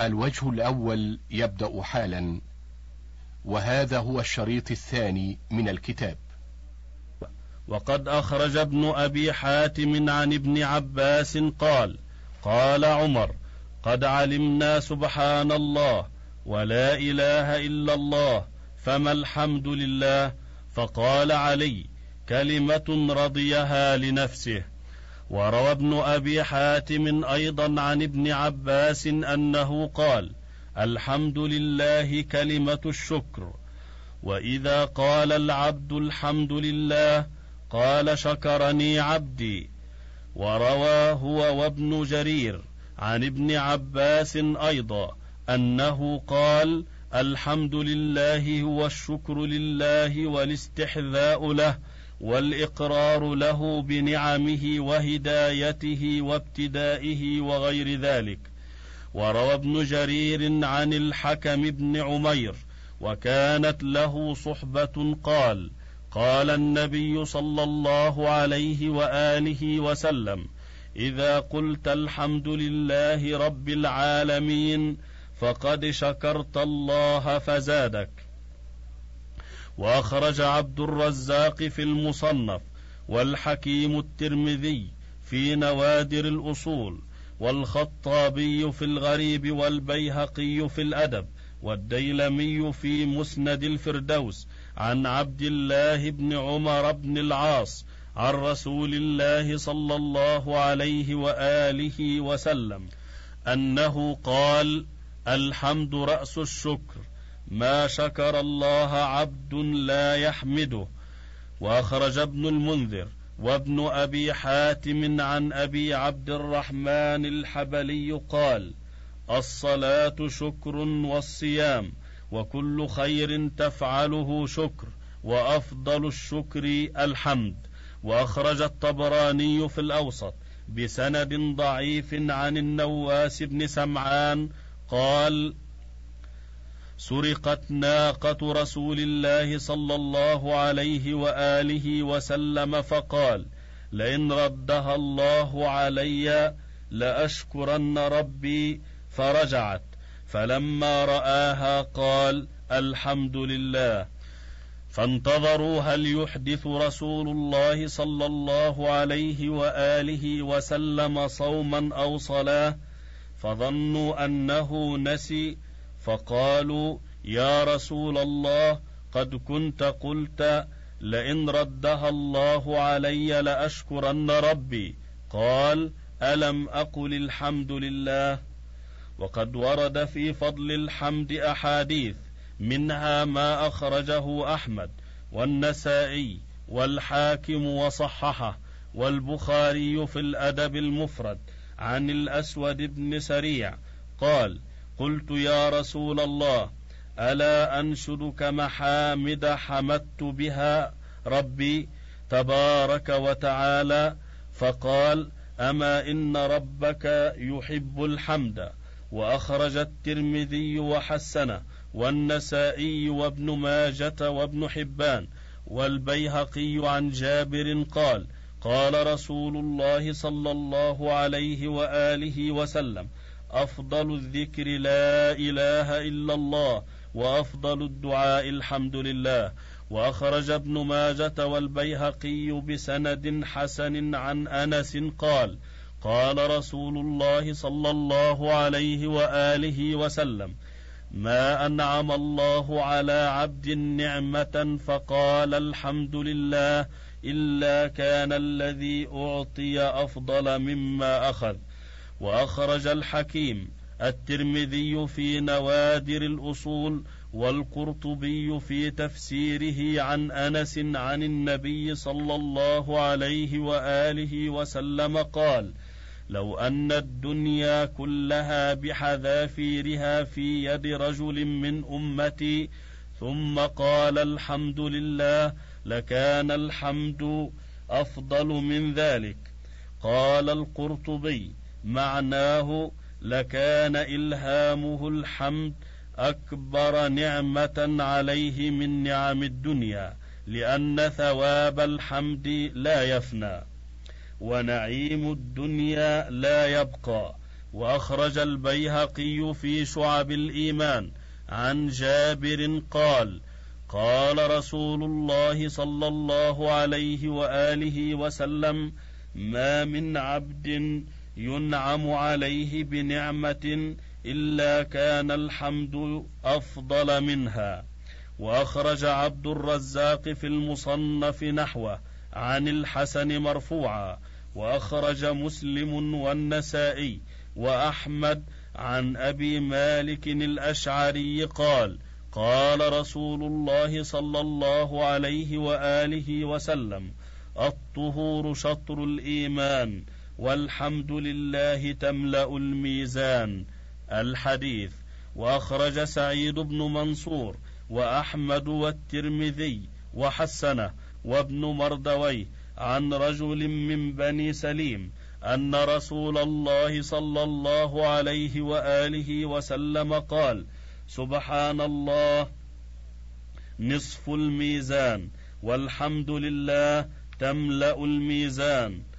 الوجه الأول يبدأ حالا وهذا هو الشريط الثاني من الكتاب. وقد أخرج ابن أبي حاتم عن ابن عباس قال قال عمر قد علمنا سبحان الله ولا إله إلا الله فما الحمد لله؟ فقال علي كلمة رضيها لنفسه. وروى ابن أبي حاتم أيضا عن ابن عباس أنه قال الحمد لله كلمة الشكر. وإذا قال العبد الحمد لله قال شكرني عبدي. وروى هو وابن جرير عن ابن عباس أيضا أنه قال الحمد لله هو الشكر لله والاستحذاء له والإقرار له بنعمه وهدايته وابتدائه وغير ذلك. وروى ابن جرير عن الحكم بن عمير وكانت له صحبة قال قال النبي صلى الله عليه وآله وسلم إذا قلت الحمد لله رب العالمين فقد شكرت الله فزادك. وأخرج عبد الرزاق في المصنف والحكيم الترمذي في نوادر الأصول والخطابي في الغريب والبيهقي في الأدب والديلمي في مسند الفردوس عن عبد الله بن عمر بن العاص عن رسول الله صلى الله عليه وآله وسلم أنه قال الحمد رأس الشكر. ما شكر الله عبد لا يحمده. وأخرج ابن المنذر وابن أبي حاتم عن أبي عبد الرحمن الحبلي قال الصلاة شكر والصيام وكل خير تفعله شكر وأفضل الشكر الحمد. وأخرج الطبراني في الأوسط بسند ضعيف عن النواس بن سمعان قال سرقت ناقة رسول الله صلى الله عليه وآله وسلم فقال: لئن ردها الله علي لأشكرن ربي فرجعت. فلما رآها قال: الحمد لله. فانتظروا هل يحدث رسول الله صلى الله عليه واله وسلم صوما أو صلاه فظنوا انه نسي فقالوا يا رسول الله قد كنت قلت لئن ردها الله علي لأشكرن ربي. قال ألم أقل الحمد لله؟ وقد ورد في فضل الحمد أحاديث منها ما أخرجه أحمد والنسائي والحاكم وصححه والبخاري في الأدب المفرد عن الأسود بن سريع. قال قلت يا رسول الله ألا أنشدك محامد حمدت بها ربي تبارك وتعالى؟ فقال أما إن ربك يحب الحمد؟ وأخرج الترمذي وحسنه والنسائي وابن ماجه وابن حبان والبيهقي عن جابر قال قال رسول الله صلى الله عليه وآله وسلم أفضل الذكر لا إله إلا الله وأفضل الدعاء الحمد لله. وأخرج ابن ماجة والبيهقي بسند حسن عن أنس قال قال رسول الله صلى الله عليه وآله وسلم ما أنعم الله على عبد نعمة فقال الحمد لله إلا كان الذي أعطي أفضل مما أخذ. وأخرج الحكيم الترمذي في نوادر الأصول والقرطبي في تفسيره عن أنس عن النبي صلى الله عليه وآله وسلم قال لو أن الدنيا كلها بحذافيرها في يد رجل من أمتي ثم قال الحمد لله لكان الحمد أفضل من ذلك. قال القرطبي معناه لكان إلهامه الحمد أكبر نعمة عليه من نعم الدنيا لأن ثواب الحمد لا يفنى ونعيم الدنيا لا يبقى وأخرج البيهقي في شعب الإيمان عن جابر قال قال رسول الله صلى الله عليه وآله وسلم ما من عبد ينعم عليه بنعمة إلا كان الحمد أفضل منها. وأخرج عبد الرزاق في المصنف نحوه عن الحسن مرفوعا. وأخرج مسلم والنسائي وأحمد عن أبي مالك الأشعري قال قال رسول الله صلى الله عليه وآله وسلم الطهور شطر الإيمان والحمد لله تملأ الميزان الحديث. وأخرج سعيد بن منصور وأحمد والترمذي وحسنه وابن مردويه عن رجل من بني سليم أن رسول الله صلى الله عليه وآله وسلم قال سبحان الله نصف الميزان والحمد لله تملأ الميزان.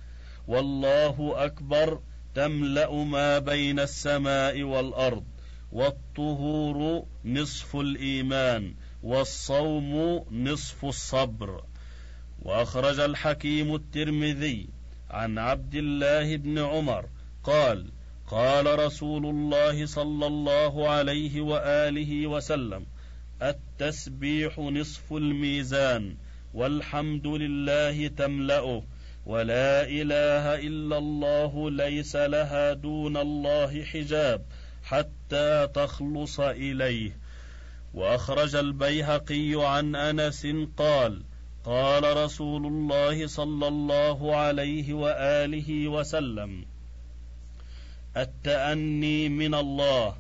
والله أكبر تملأ ما بين السماء والأرض والطهور نصف الإيمان والصوم نصف الصبر. وأخرج الحكيم الترمذي عن عبد الله بن عمر قال قال رسول الله صلى الله عليه وآله وسلم التسبيح نصف الميزان والحمد لله تملأه. ولا اله الا الله ليس لها دون الله حجاب حتى تخلص اليه. واخرج البيهقي عن انس قال قال رسول الله صلى الله عليه واله وسلم التاني من الله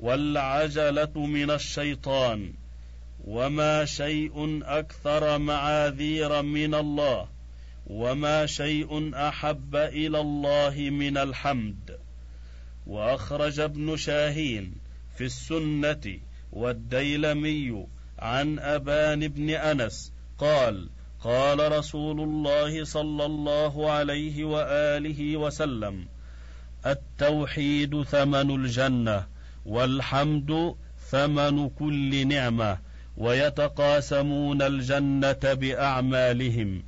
والعجله من الشيطان وما شيء أكثر معاذير من الله. وما شيء احب إلى الله من الحمد واخرج ابن شاهين في السنة والديلمي عن ابان بن انس قال قال رسول الله صلى الله عليه واله وسلم التوحيد ثمن الجنه والحمد ثمن كل نعمه ويتقاسمون الجنه باعمالهم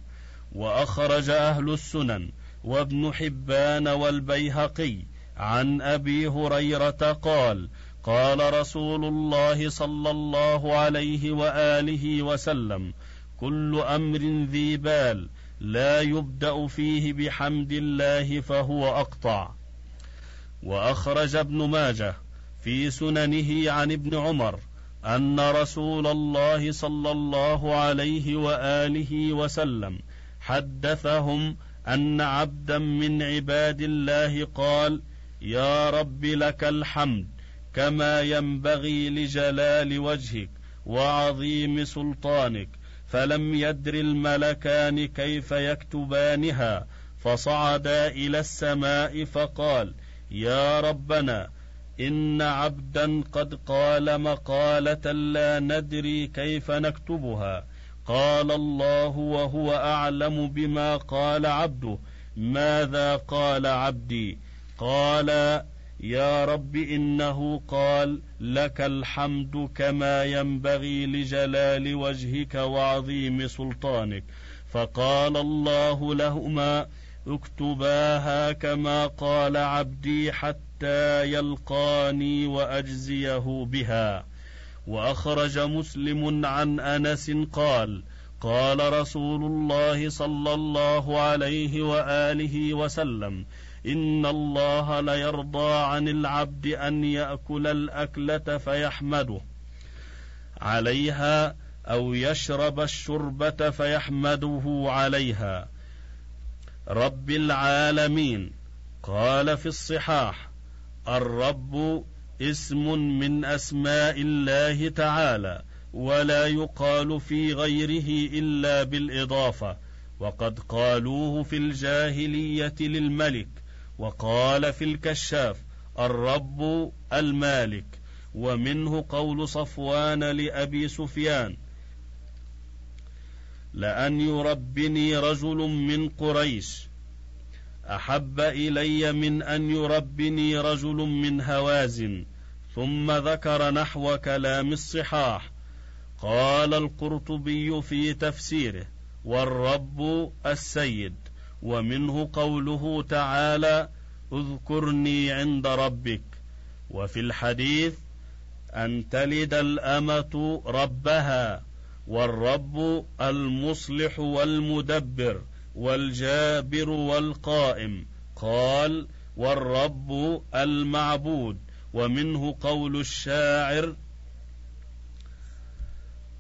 وأخرج أهل السنن وابن حبان والبيهقي عن أبي هريرة قال قال رسول الله صلى الله عليه وآله وسلم كل أمر ذي بال لا يبدأ فيه بحمد الله فهو أقطع. وأخرج ابن ماجه في سننه عن ابن عمر أن رسول الله صلى الله عليه وآله وسلم حدثهم أن عبدا من عباد الله قال يا رب لك الحمد كما ينبغي لجلال وجهك وعظيم سلطانك فلم يدر الملكان كيف يكتبانها فصعدا إلى السماء فقال يا ربنا إن عبدا قد قال مقالة لا ندري كيف نكتبها قال الله وهو أعلم بما قال عبده. ماذا قال عبدي؟ قال يا رب إنه قال لك الحمد كما ينبغي لجلال وجهك وعظيم سلطانك. فقال الله لهما اكتباها كما قال عبدي حتى يلقاني وأجزيه بها. وأخرج مسلم عن أنس قال قال رسول الله صلى الله عليه وآله وسلم إن الله ليرضى عن العبد أن يأكل الأكلة فيحمده عليها أو يشرب الشربة فيحمده عليها. رب العالمين. قال في الصحاح الرب اسم من أسماء الله تعالى ولا يقال في غيره إلا بالإضافة. وقد قالوه في الجاهلية للملك وقال في الكشاف الرب المالك. ومنه قول صفوان لأبي سفيان لأن يربني رجل من قريش أحب إلي من أن يربني رجل من هوازن ثم ذكر نحو كلام الصحاح قال القرطبي في تفسيره والرب السيد ومنه قوله تعالى اذكرني عند ربك. وفي الحديث أن تلد الأمة ربها والرب المصلح والمدبر. والجابر والقائم قال والرب المعبود. ومنه قول الشاعر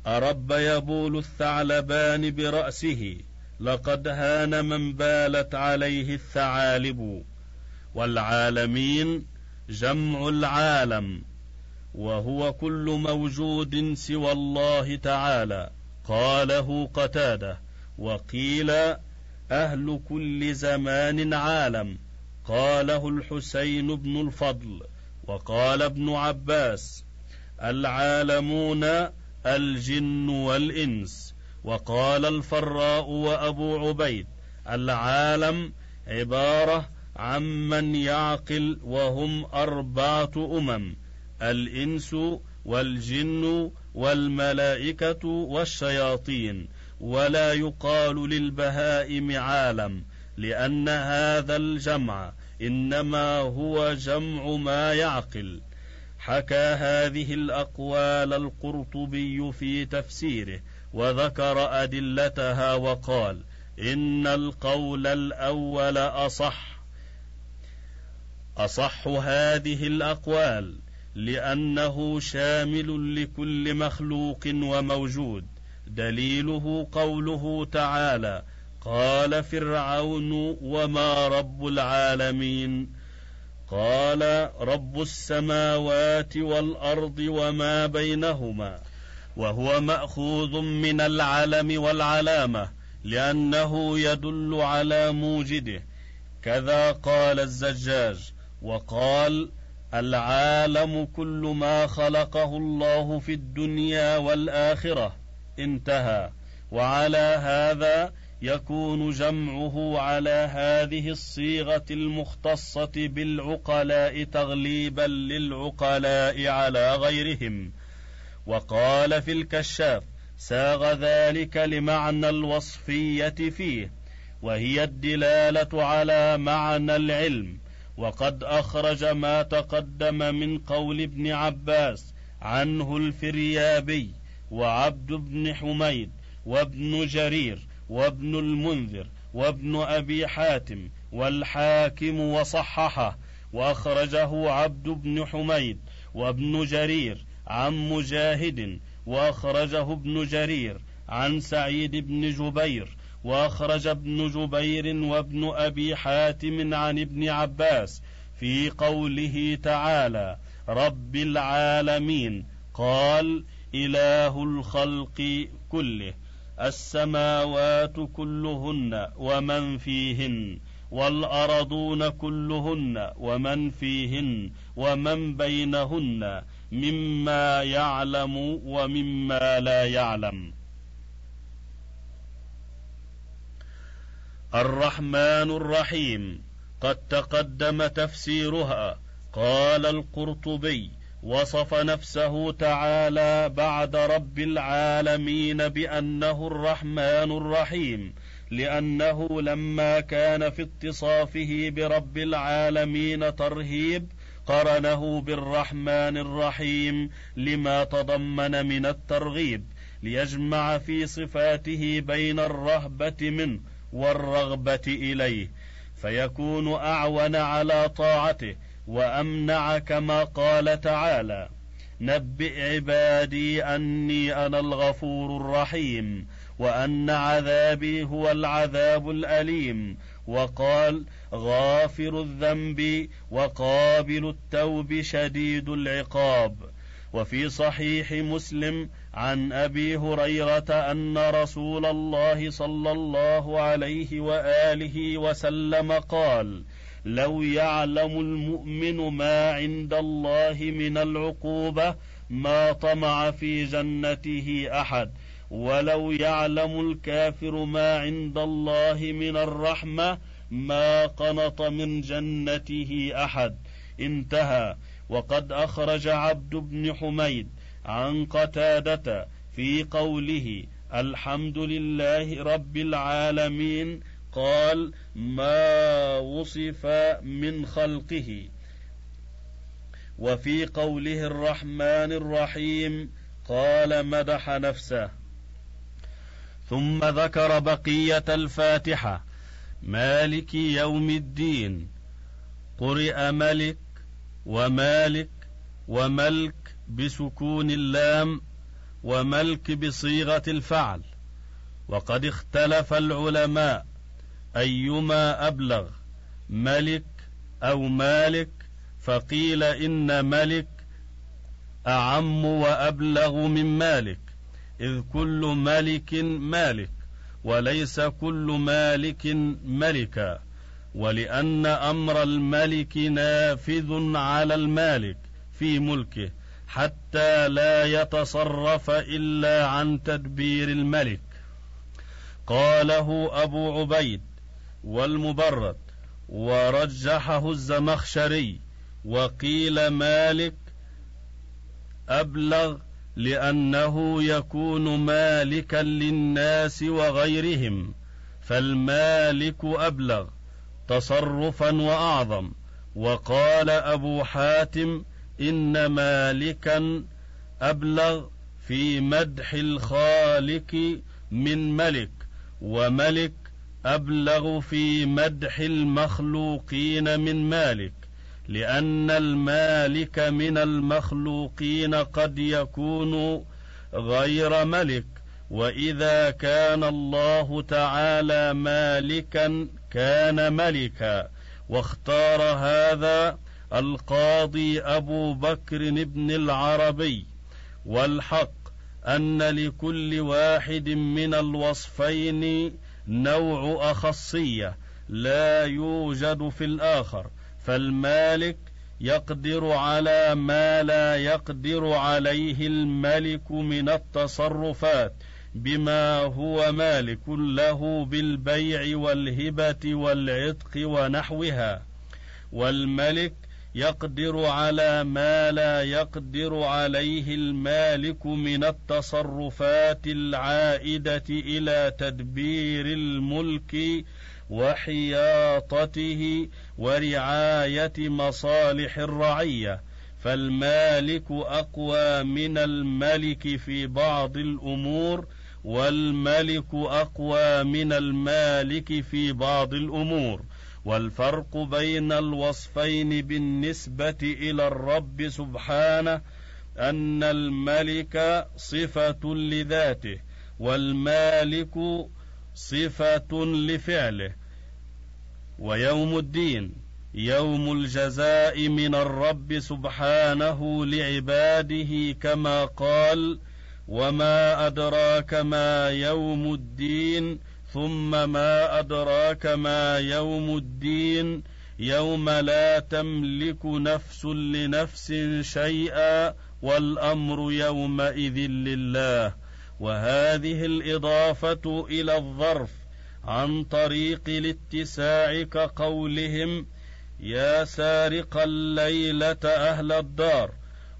أرب يبول الثعلبان برأسه لقد هان من بالت عليه الثعالب. والعالمين جمع العالم وهو كل موجود سوى الله تعالى. قاله قتادة وقيل أهل كل زمان عالم. قاله الحسين بن الفضل وقال ابن عباس العالمون الجن والإنس. وقال الفراء وأبو عبيد العالم عبارة عمن يعقل وهم أربعة أمم الإنس والجن والملائكة والشياطين. ولا يقال للبهائم عالم لأن هذا الجمع إنما هو جمع ما يعقل. حكى هذه الأقوال القرطبي في تفسيره وذكر أدلتها وقال إن القول الأول أصح. أصح هذه الأقوال لأنه شامل لكل مخلوق وموجود. دليله قوله تعالى قال فرعون وما رب العالمين قال رب السماوات والأرض وما بينهما وهو مأخوذ من العلم والعلامة لأنه يدل على موجده كذا قال الزجاج وقال العالم كل ما خلقه الله في الدنيا والآخرة انتهى. وعلى هذا يكون جمعه على هذه الصيغة المختصة بالعقلاء تغليبا للعقلاء على غيرهم. وقال في الكشاف ساغ ذلك لمعنى الوصفية فيه وهي الدلالة على معنى العلم. وقد أخرج ما تقدم من قول ابن عباس عنه الفريابي وعبد بن حميد وابن جرير وابن المنذر وابن أبي حاتم والحاكم وصححه وأخرجه عبد بن حميد وابن جرير عن مجاهد وأخرجه ابن جرير عن سعيد بن جبير وأخرج ابن جبير وابن أبي حاتم عن ابن عباس في قوله تعالى رب العالمين قال إله الخلق كله السماوات كلهن ومن فيهن والأرضون كلهن ومن فيهن ومن بينهن مما يعلم ومما لا يعلم. الرحمن الرحيم قد تقدم تفسيرها قال القرطبي وصف نفسه تعالى بعد رب العالمين بأنه الرحمن الرحيم لأنه لما كان في اتصافه برب العالمين ترهيب قرنه بالرحمن الرحيم لما تضمن من الترغيب ليجمع في صفاته بين الرهبة منه والرغبة إليه فيكون أعون على طاعته وامنع كما قال تعالى نبئ عبادي أني أنا الغفور الرحيم وأن عذابي هو العذاب الأليم. وقال غافر الذنب وقابل التوب شديد العقاب. وفي صحيح مسلم عن أبي هريرة أن رسول الله صلى الله عليه وآله وسلم قال لو يعلم المؤمن ما عند الله من العقوبة ما طمع في جنته أحد. ولو يعلم الكافر ما عند الله من الرحمة ما قنط من جنته أحد. انتهى. وقد أخرج عبد بن حميد عن قتادة في قوله الحمد لله رب العالمين قال ما وصف من خلقه. وفي قوله الرحمن الرحيم قال مدح نفسه. ثم ذكر بقية الفاتحة. مالك يوم الدين. قرئ ملك ومالك وملك بسكون اللام وملك بصيغة الفعل. وقد اختلف العلماء أيما أبلغ ملك أو مالك فقيل إن ملك أعم وأبلغ من مالك إذ كل ملك مالك وليس كل مالك ملكا ولأن أمر الملك نافذ على المالك في ملكه حتى لا يتصرف إلا عن تدبير الملك. قاله أبو عبيد والمبرد ورجحه الزمخشري وقيل مالك أبلغ لأنه يكون مالكا للناس وغيرهم فالمالك أبلغ تصرفا وأعظم وقال أبو حاتم إن مالكا أبلغ في مدح الخالق من ملك وملك أبلغ في مدح المخلوقين من مالك لأن المالك من المخلوقين قد يكون غير ملك. وإذا كان الله تعالى مالكا كان ملكا. واختار هذا القاضي أبو بكر بن العربي. والحق أن لكل واحد من الوصفين نوع أخصية لا يوجد في الآخر فالمالك يقدر على ما لا يقدر عليه الملك من التصرفات بما هو مالك له بالبيع والهبة والعتق ونحوها. والملك يقدر على ما لا يقدر عليه المالك من التصرفات العائدة إلى تدبير الملك وحياطته ورعاية مصالح الرعية. فالمالك أقوى من الملك في بعض الأمور والملك أقوى من المالك في بعض الأمور. والفرق بين الوصفين بالنسبة إلى الرب سبحانه أن الملك صفة لذاته والمالك صفة لفعله. ويوم الدين يوم الجزاء من الرب سبحانه لعباده كما قال وما أدراك ما يوم الدين؟ ثم ما أدراك ما يوم الدين؟ يوم لا تملك نفس لنفس شيئا والأمر يومئذ لله. وهذه الإضافة إلى الظرف عن طريق الاتساع كقولهم يا سارق الليلة أهل الدار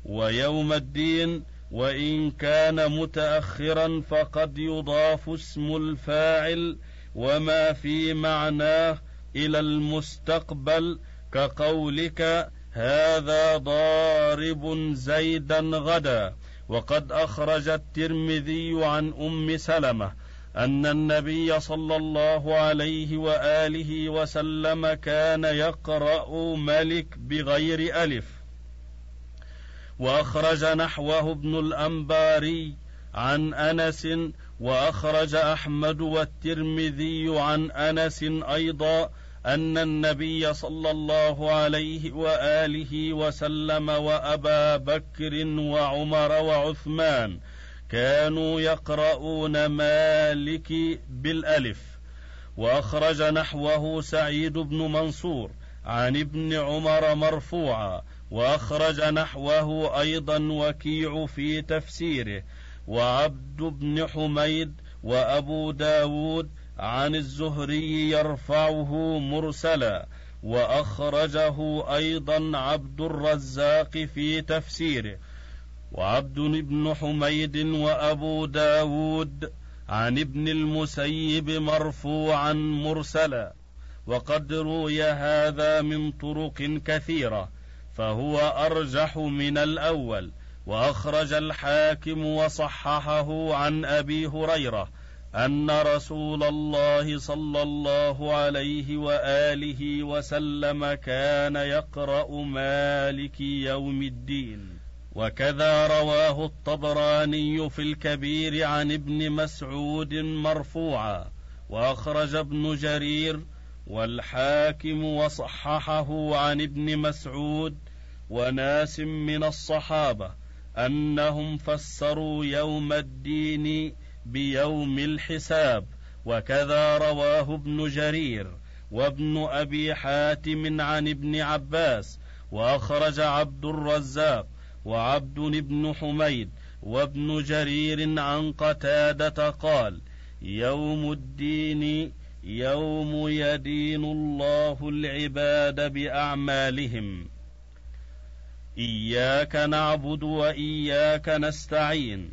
ويوم الدين وإن كان متأخرا فقد يضاف اسم الفاعل وما في معناه إلى المستقبل كقولك هذا ضارب زيدا غدا. وقد أخرج الترمذي عن أم سلمة أن النبي صلى الله عليه وآله وسلم كان يقرأ ملك بغير ألف. وأخرج نحوه ابن الأنباري عن أنس وأخرج أحمد والترمذي عن أنس أيضا أن النبي صلى الله عليه وآله وسلم وأبا بكر وعمر وعثمان كانوا يقرؤون مالك بالألف. وأخرج نحوه سعيد بن منصور عن ابن عمر مرفوعا وأخرج نحوه أيضا وكيع في تفسيره وعبد بن حميد وأبو داود عن الزهري يرفعه مرسلا وأخرجه أيضا عبد الرزاق في تفسيره وعبد بن حميد وأبو داود عن ابن المسيب مرفوعا مرسلا وقد روي هذا من طرق كثيرة. فهو أرجح من الأول وأخرج الحاكم وصححه عن أبي هريرة أن رسول الله صلى الله عليه وآله وسلم كان يقرأ مالك يوم الدين. وكذا رواه الطبراني في الكبير عن ابن مسعود مرفوعا وأخرج ابن جرير والحاكم وصححه عن ابن مسعود وناس من الصحابة أنهم فسروا يوم الدين بيوم الحساب وكذا رواه ابن جرير وابن أبي حاتم عن ابن عباس وأخرج عبد الرزاق وعبد بن حميد وابن جرير عن قتادة قال يوم الدين يوم يدين الله العباد بأعمالهم. إياك نعبد وإياك نستعين.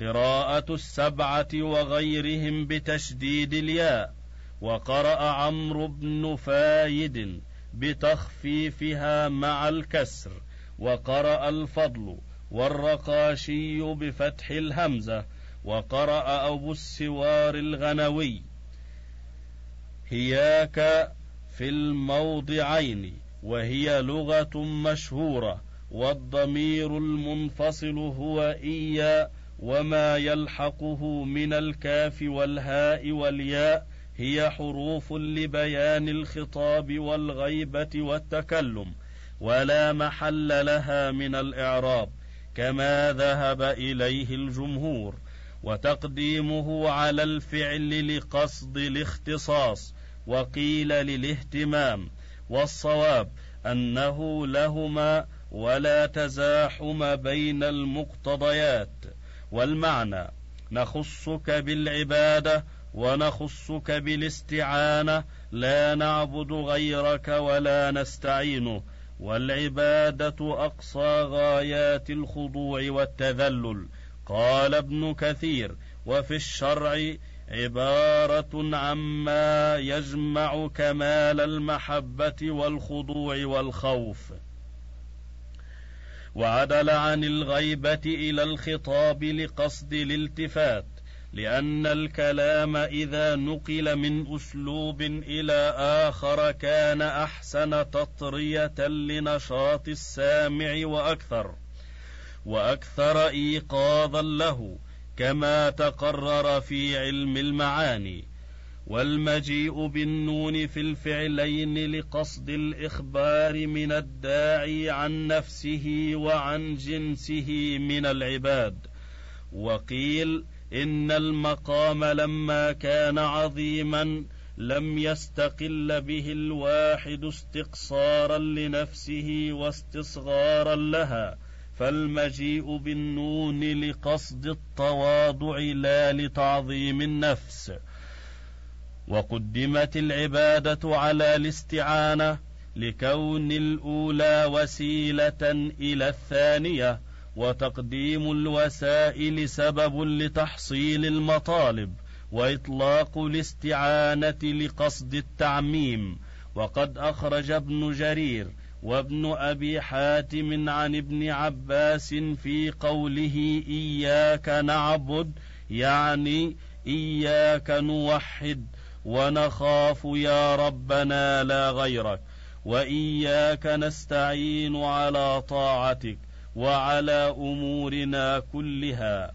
قراءة السبعة وغيرهم بتشديد الياء. وقرأ عمرو بن فايد بتخفيفها مع الكسر. وقرأ الفضل والرقاشي بفتح الهمزة. وقرأ أبو السوار الغنوي. هياك في الموضعين وهي لغة مشهورة والضمير المنفصل هو إيا وما يلحقه من الكاف والهاء والياء هي حروف لبيان الخطاب والغيبة والتكلم ولا محل لها من الإعراب كما ذهب إليه الجمهور وتقديمه على الفعل لقصد الاختصاص. وقيل للاهتمام والصواب أنه لهما ولا تزاحم بين المقتضيات. والمعنى نخصك بالعبادة ونخصك بالاستعانة لا نعبد غيرك ولا نستعينه. والعبادة أقصى غايات الخضوع والتذلل. قال ابن كثير وفي الشرع عبارة عما يجمع كمال المحبة والخضوع والخوف. وعدل عن الغيبة إلى الخطاب لقصد الالتفات لأن الكلام إذا نقل من أسلوب إلى آخر كان أحسن تطرية لنشاط السامع وأكثر وأكثر إيقاظا له. كما تقرر في علم المعاني والمجيء بالنون في الفعلين لقصد الإخبار من الداعي عن نفسه وعن جنسه من العباد. وقيل إن المقام لما كان عظيما لم يستقل به الواحد استقصارا لنفسه واستصغارا لها فالمجيء بالنون لقصد التواضع لا لتعظيم النفس. وقدمت العبادة على الاستعانة لكون الأولى وسيلة إلى الثانية وتقديم الوسائل سبب لتحصيل المطالب وإطلاق الاستعانة لقصد التعميم. وقد أخرج ابن جرير وابن أبي حاتم عن ابن عباس في قوله إياك نعبد يعني إياك نوحد ونخاف يا ربنا لا غيرك وإياك نستعين على طاعتك وعلى أمورنا كلها.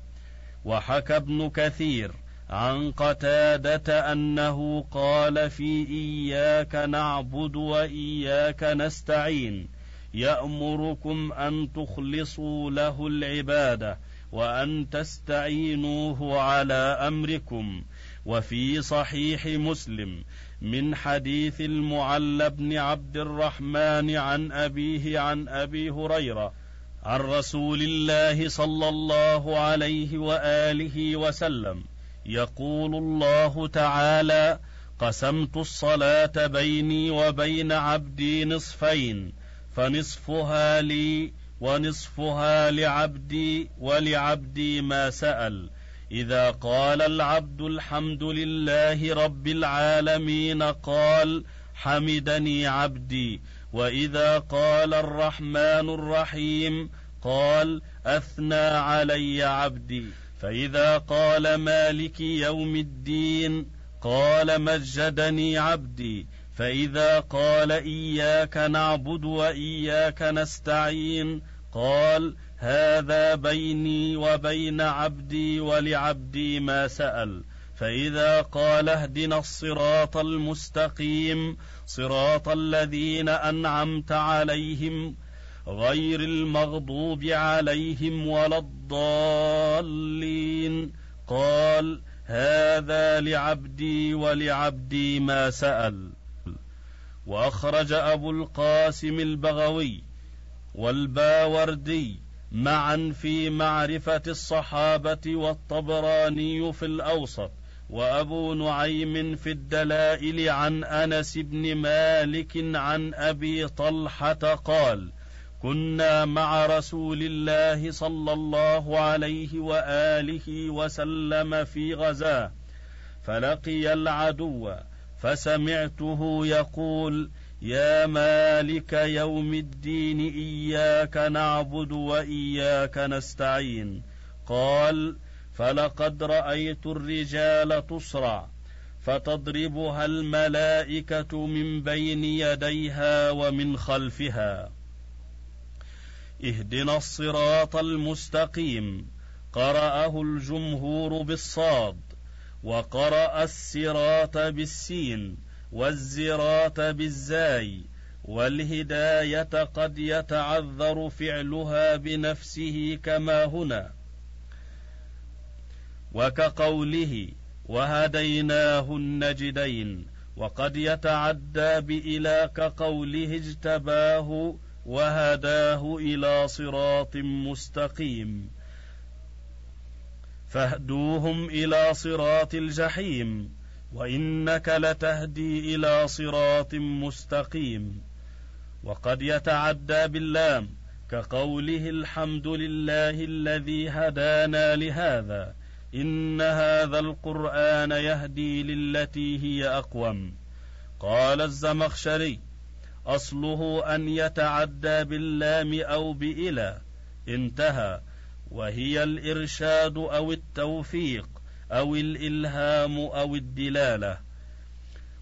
وحكى ابن كثير عن قتادة أنه قال في إياك نعبد وإياك نستعين يأمركم أن تخلصوا له العبادة وأن تستعينوه على أمركم. وفي صحيح مسلم من حديث المعلى بن عبد الرحمن عن أبيه عن أبي هريرة عن رسول الله صلى الله عليه وآله وسلم يقول الله تعالى قسمت الصلاة بيني وبين عبدي نصفين فنصفها لي ونصفها لعبدي ولعبدي ما سأل. إذا قال العبد الحمد لله رب العالمين قال حمدني عبدي. وإذا قال الرحمن الرحيم قال أثنى علي عبدي. فإذا قال مالك يوم الدين قال مجدني عبدي. فإذا قال إياك نعبد وإياك نستعين قال هذا بيني وبين عبدي ولعبدي ما سأل. فإذا قال اهدنا الصراط المستقيم صراط الذين أنعمت عليهم غير المغضوب عليهم ولا الضالين. قال هذا لعبدي ولعبدي ما سأل. وأخرج أبو القاسم البغوي والباوردي معا في معرفة الصحابة والطبراني في الأوسط وأبو نعيم في الدلائل عن أنس بن مالك عن أبي طلحة قال كنا مع رسول الله صلى الله عليه وآله وسلم في غزاه فلقي العدو فسمعته يقول يا مالك يوم الدين إياك نعبد وإياك نستعين. قال فلقد رأيت الرجال تصرع فتضربها الملائكة من بين يديها ومن خلفها. اهدنا الصراط المستقيم. قرأه الجمهور بالصاد. وقرأ الصراط بالسين والزراط بالزاي. والهداية قد يتعذر فعلها بنفسه كما هنا. وكقوله وهديناه النجدين. وقد يتعدى بإلى كقوله اجتباه وهداه إلى صراط مستقيم. فاهدوهم إلى صراط الجحيم وإنك لتهدي إلى صراط مستقيم. وقد يتعدى باللام كقوله الحمد لله الذي هدانا لهذا إن هذا القرآن يهدي للتي هي أقوم. قال الزمخشري أصله أن يتعدى باللام أو بإلى انتهى. وهي الإرشاد أو التوفيق أو الإلهام أو الدلالة.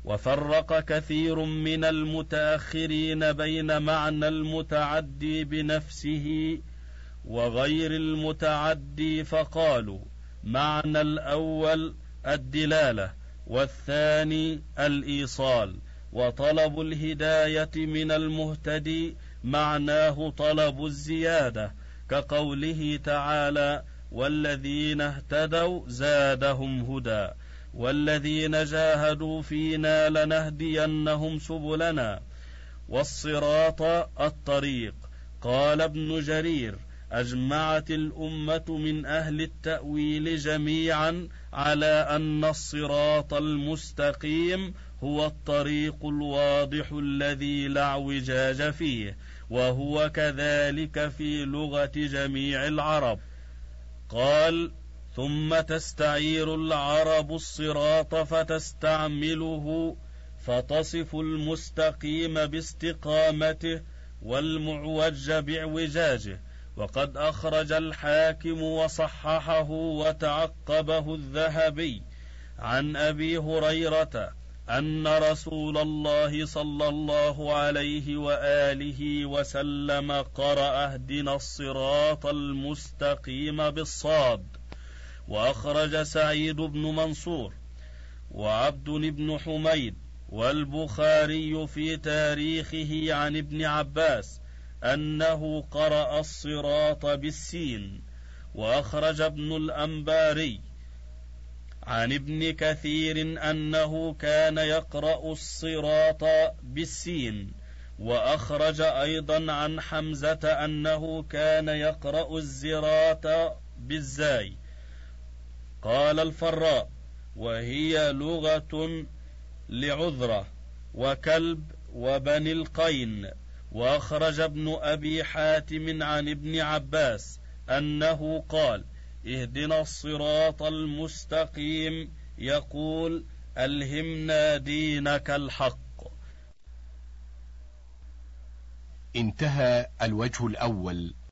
وفرق كثير من المتأخرين بين معنى المتعدي بنفسه وغير المتعدي فقالوا معنى الأول الدلالة والثاني الإيصال. وطلب الهداية من المهتدي معناه طلب الزيادة كقوله تعالى والذين اهتدوا زادهم هدى والذين جاهدوا فينا لنهدينهم سبلنا والصراط الطريق قال ابن جرير أجمعت الأمة من أهل التأويل جميعا على أن الصراط المستقيم هو الطريق الواضح الذي لا اعوجاج فيه وهو كذلك في لغة جميع العرب. قال ثم تستعير العرب الصراط فتستعمله فتصف المستقيم باستقامته والمعوج باعوجاجه وقد أخرج الحاكم وصححه وتعقبه الذهبي عن أبي هريرة أن رسول الله صلى الله عليه وآله وسلم قرأ اهدنا الصراط المستقيم بالصاد وأخرج سعيد بن منصور وعبد بن حميد والبخاري في تاريخه عن ابن عباس أنه قرأ الصراط بالسين وأخرج ابن الأنباري عن ابن كثير أنه كان يقرأ الصراط بالسين وأخرج أيضا عن حمزة أنه كان يقرأ الزراط بالزاي. قال الفراء وهي لغة لعذرة وكلب وبني القين وأخرج ابن أبي حاتم عن ابن عباس أنه قال اهدنا الصراط المستقيم. يقول ألهمنا دينك الحق. انتهى الوجه الأول.